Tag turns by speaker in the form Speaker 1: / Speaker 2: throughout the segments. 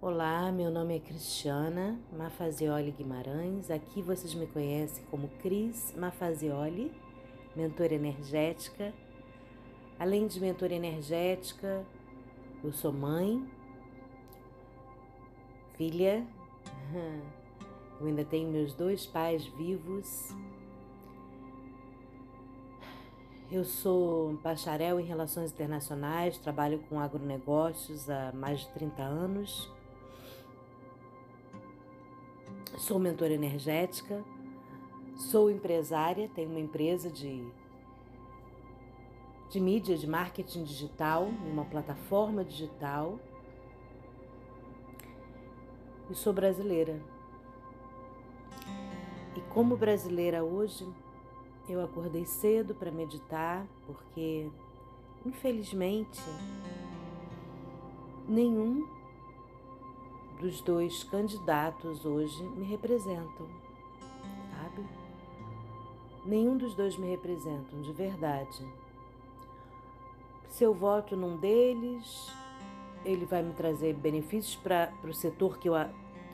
Speaker 1: Olá, meu nome é Cristiana Mafazioli Guimarães. Aqui vocês me conhecem como Cris Mafazioli, mentora energética. Além de mentora energética, eu sou mãe, filha. Eu ainda tenho meus dois pais vivos. Eu sou bacharel em Relações Internacionais, trabalho com agronegócios há mais de 30 anos. Sou mentora energética, sou empresária, tenho uma empresa de, de mídia, de marketing digital, uma plataforma digital. E sou brasileira. E como brasileira hoje, eu acordei cedo para meditar, porque infelizmente nenhum dos dois candidatos hoje me representam, sabe? Nenhum dos dois me representam de verdade. Se eu voto num deles, ele vai me trazer benefícios para o setor que eu,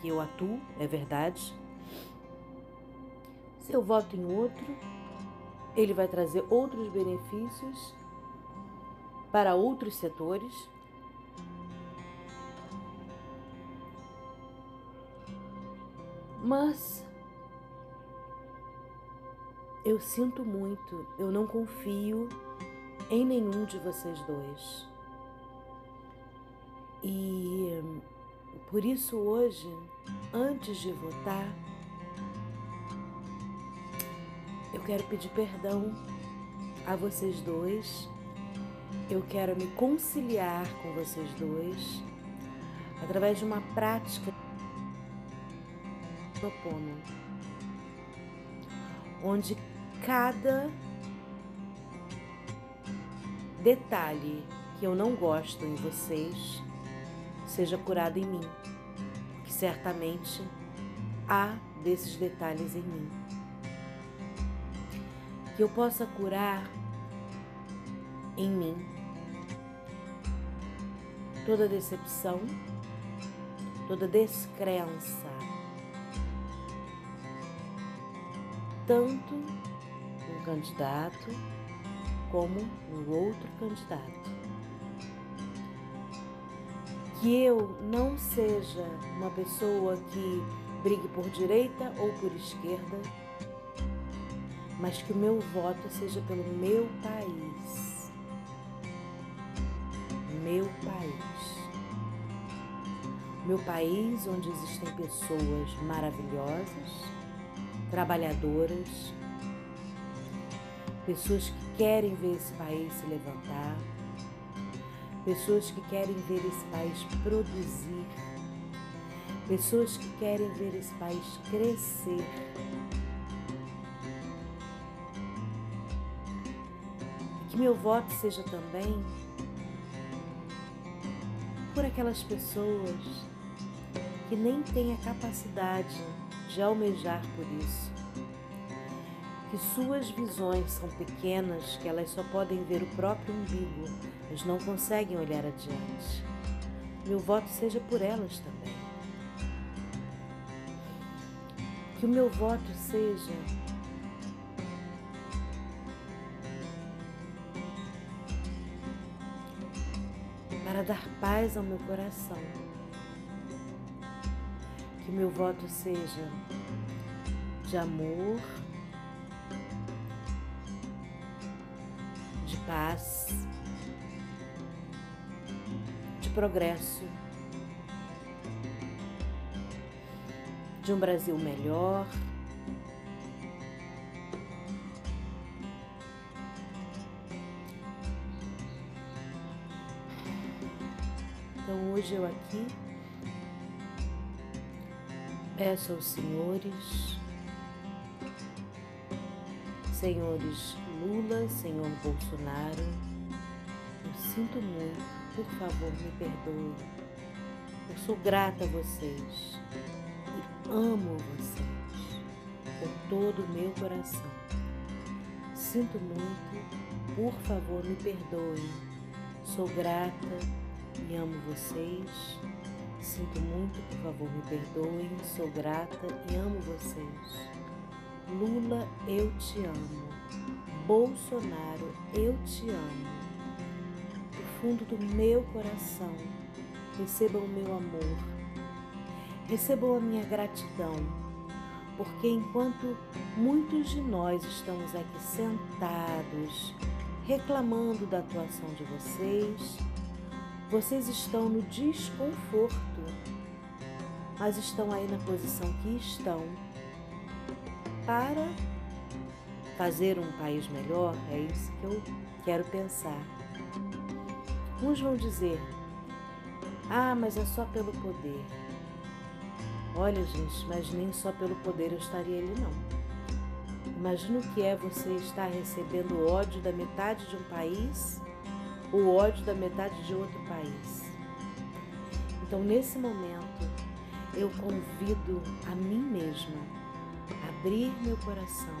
Speaker 1: que eu atuo, é verdade. Se eu voto em outro, ele vai trazer outros benefícios para outros setores. Mas eu sinto muito, eu não confio em nenhum de vocês dois. E por isso hoje, antes de votar, eu quero pedir perdão a vocês dois. Eu quero me conciliar com vocês dois através de uma prática Onde cada detalhe que eu não gosto em vocês seja curado em mim, que certamente há desses detalhes em mim. Que eu possa curar em mim toda decepção, toda descrença, tanto um candidato como no outro candidato. Que eu não seja uma pessoa que brigue por direita ou por esquerda, mas que o meu voto seja pelo meu país. Meu país. Meu país onde existem pessoas maravilhosas trabalhadoras, pessoas que querem ver esse país se levantar, pessoas que querem ver esse país produzir, pessoas que querem ver esse país crescer. Que meu voto seja também por aquelas pessoas que nem têm a capacidade de almejar por isso. Que suas visões são pequenas, que elas só podem ver o próprio umbigo, mas não conseguem olhar adiante. Meu voto seja por elas também. Que o meu voto seja para dar paz ao meu coração meu voto seja de amor, de paz, de progresso, de um Brasil melhor. Então hoje eu aqui Peço aos senhores, senhores Lula, senhor Bolsonaro, eu sinto muito, por favor, me perdoe. Eu sou grata a vocês e amo vocês com todo o meu coração. Sinto muito, por favor, me perdoe. Sou grata e amo vocês sinto muito, por favor me perdoem, sou grata e amo vocês. Lula, eu te amo. Bolsonaro, eu te amo. Do fundo do meu coração, recebam o meu amor, recebam a minha gratidão, porque enquanto muitos de nós estamos aqui sentados, reclamando da atuação de vocês, vocês estão no desconforto, mas estão aí na posição que estão para fazer um país melhor. É isso que eu quero pensar. Uns vão dizer: ah, mas é só pelo poder. Olha, gente, mas nem só pelo poder eu estaria ali, não. Imagina o que é você estar recebendo ódio da metade de um país o ódio da metade de outro país. Então, nesse momento, eu convido a mim mesma a abrir meu coração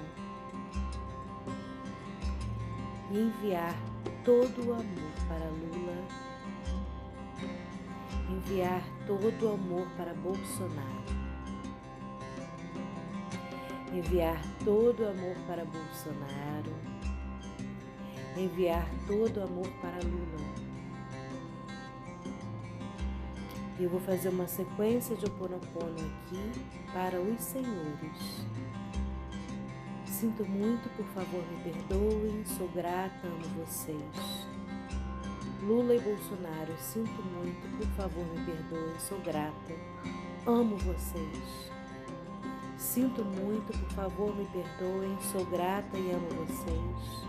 Speaker 1: e enviar todo o amor para Lula, enviar todo o amor para Bolsonaro, enviar todo o amor para Bolsonaro enviar todo o amor para Lula. Eu vou fazer uma sequência de Oponopono aqui para os senhores. Sinto muito, por favor, me perdoem, sou grata, amo vocês. Lula e Bolsonaro, sinto muito, por favor, me perdoem, sou grata, amo vocês. Sinto muito, por favor, me perdoem, sou grata e amo vocês.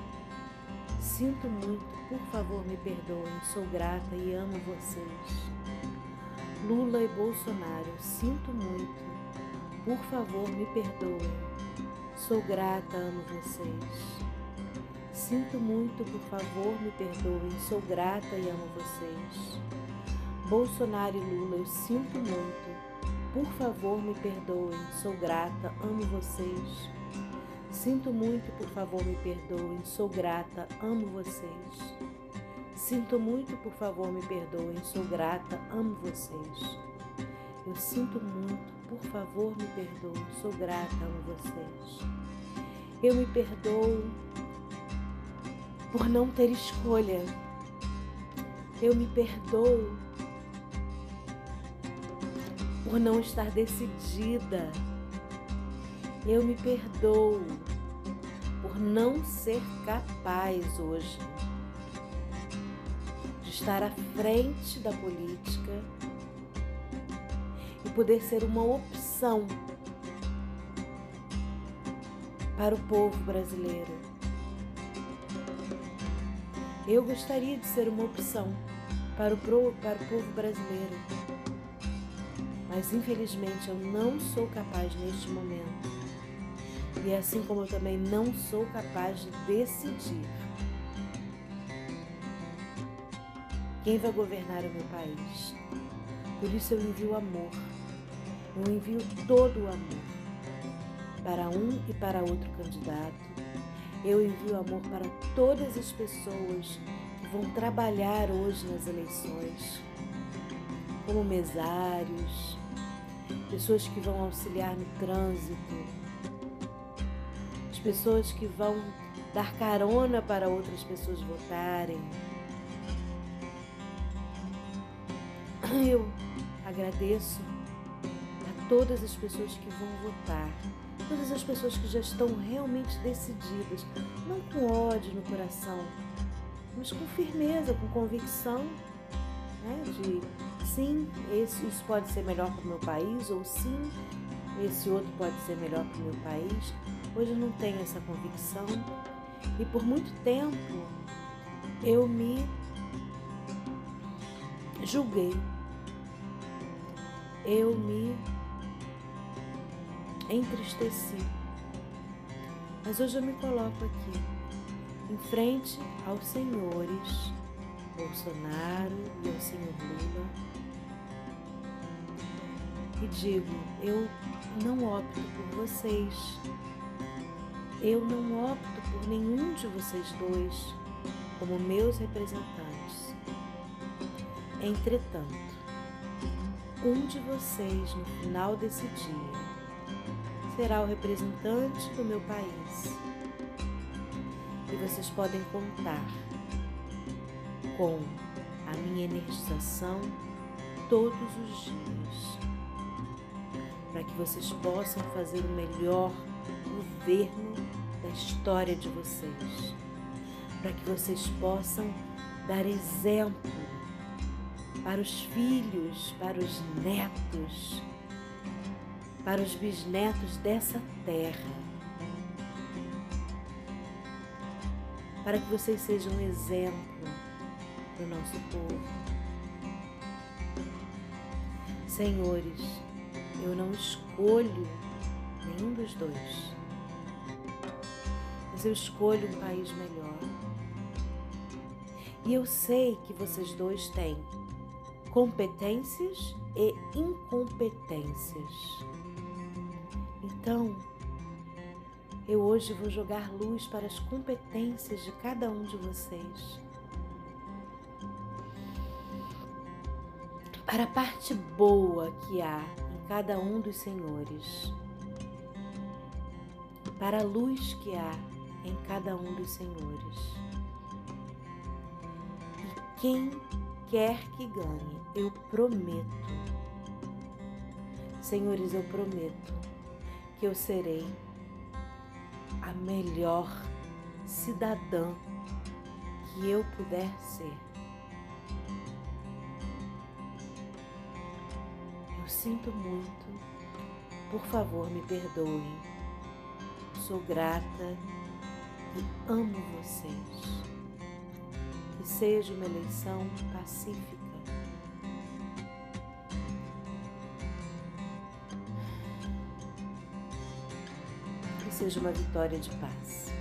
Speaker 1: Sinto muito, por favor me perdoem, sou grata e amo vocês. Lula e Bolsonaro, sinto muito, por favor me perdoem, sou grata, amo vocês. Sinto muito, por favor me perdoem, sou grata e amo vocês. Bolsonaro e Lula, eu sinto muito, por favor me perdoem, sou grata, amo vocês. Sinto muito, por favor, me perdoem. Sou grata, amo vocês. Sinto muito, por favor, me perdoem. Sou grata, amo vocês. Eu sinto muito, por favor, me perdoem. Sou grata, amo vocês. Eu me perdoo por não ter escolha. Eu me perdoo por não estar decidida eu me perdoo por não ser capaz hoje estar à frente da política e poder ser uma opção para o povo brasileiro. Eu gostaria de ser uma opção para o, para o povo brasileiro, mas infelizmente eu não sou capaz neste momento e assim como eu também não sou capaz de decidir quem vai governar o meu país. Por isso eu envio amor. Eu envio todo o amor para um e para outro candidato. Eu envio amor para todas as pessoas que vão trabalhar hoje nas eleições, como mesários, pessoas que vão auxiliar no trânsito, pessoas que vão dar carona para outras pessoas votarem. Eu agradeço a todas as pessoas que vão votar, todas as pessoas que já estão realmente decididas, não com ódio no coração, mas com firmeza, com convicção né, de sim, esse, isso pode ser melhor para o meu país, ou sim, esse outro pode ser melhor para o meu país. Hoje eu não tenho essa convicção e por muito tempo eu me julguei, eu me entristeci. Mas hoje eu me coloco aqui, em frente aos senhores Bolsonaro e ao senhor Lula e digo: eu não opto por vocês, eu não opto por nenhum de vocês dois como meus representantes. Entretanto, um de vocês no final desse dia será o representante do meu país. E vocês podem contar com a minha energização todos os dias, para que vocês possam fazer o melhor governo da história de vocês, para que vocês possam dar exemplo para os filhos, para os netos, para os bisnetos dessa terra, para que vocês sejam um exemplo para o nosso povo. Senhores, eu não escolho nenhum dos dois, mas eu escolho um país melhor. E eu sei que vocês dois têm competências e incompetências. Então, eu hoje vou jogar luz para as competências de cada um de vocês. Para a parte boa que há em cada um dos senhores. Para a luz que há em cada um dos senhores. E quem quer que ganhe, eu prometo. Senhores, eu prometo que eu serei a melhor cidadã que eu puder ser. Eu sinto muito, por favor, me perdoem. Sou grata e amo vocês. Que seja uma eleição pacífica seja uma vitória de paz.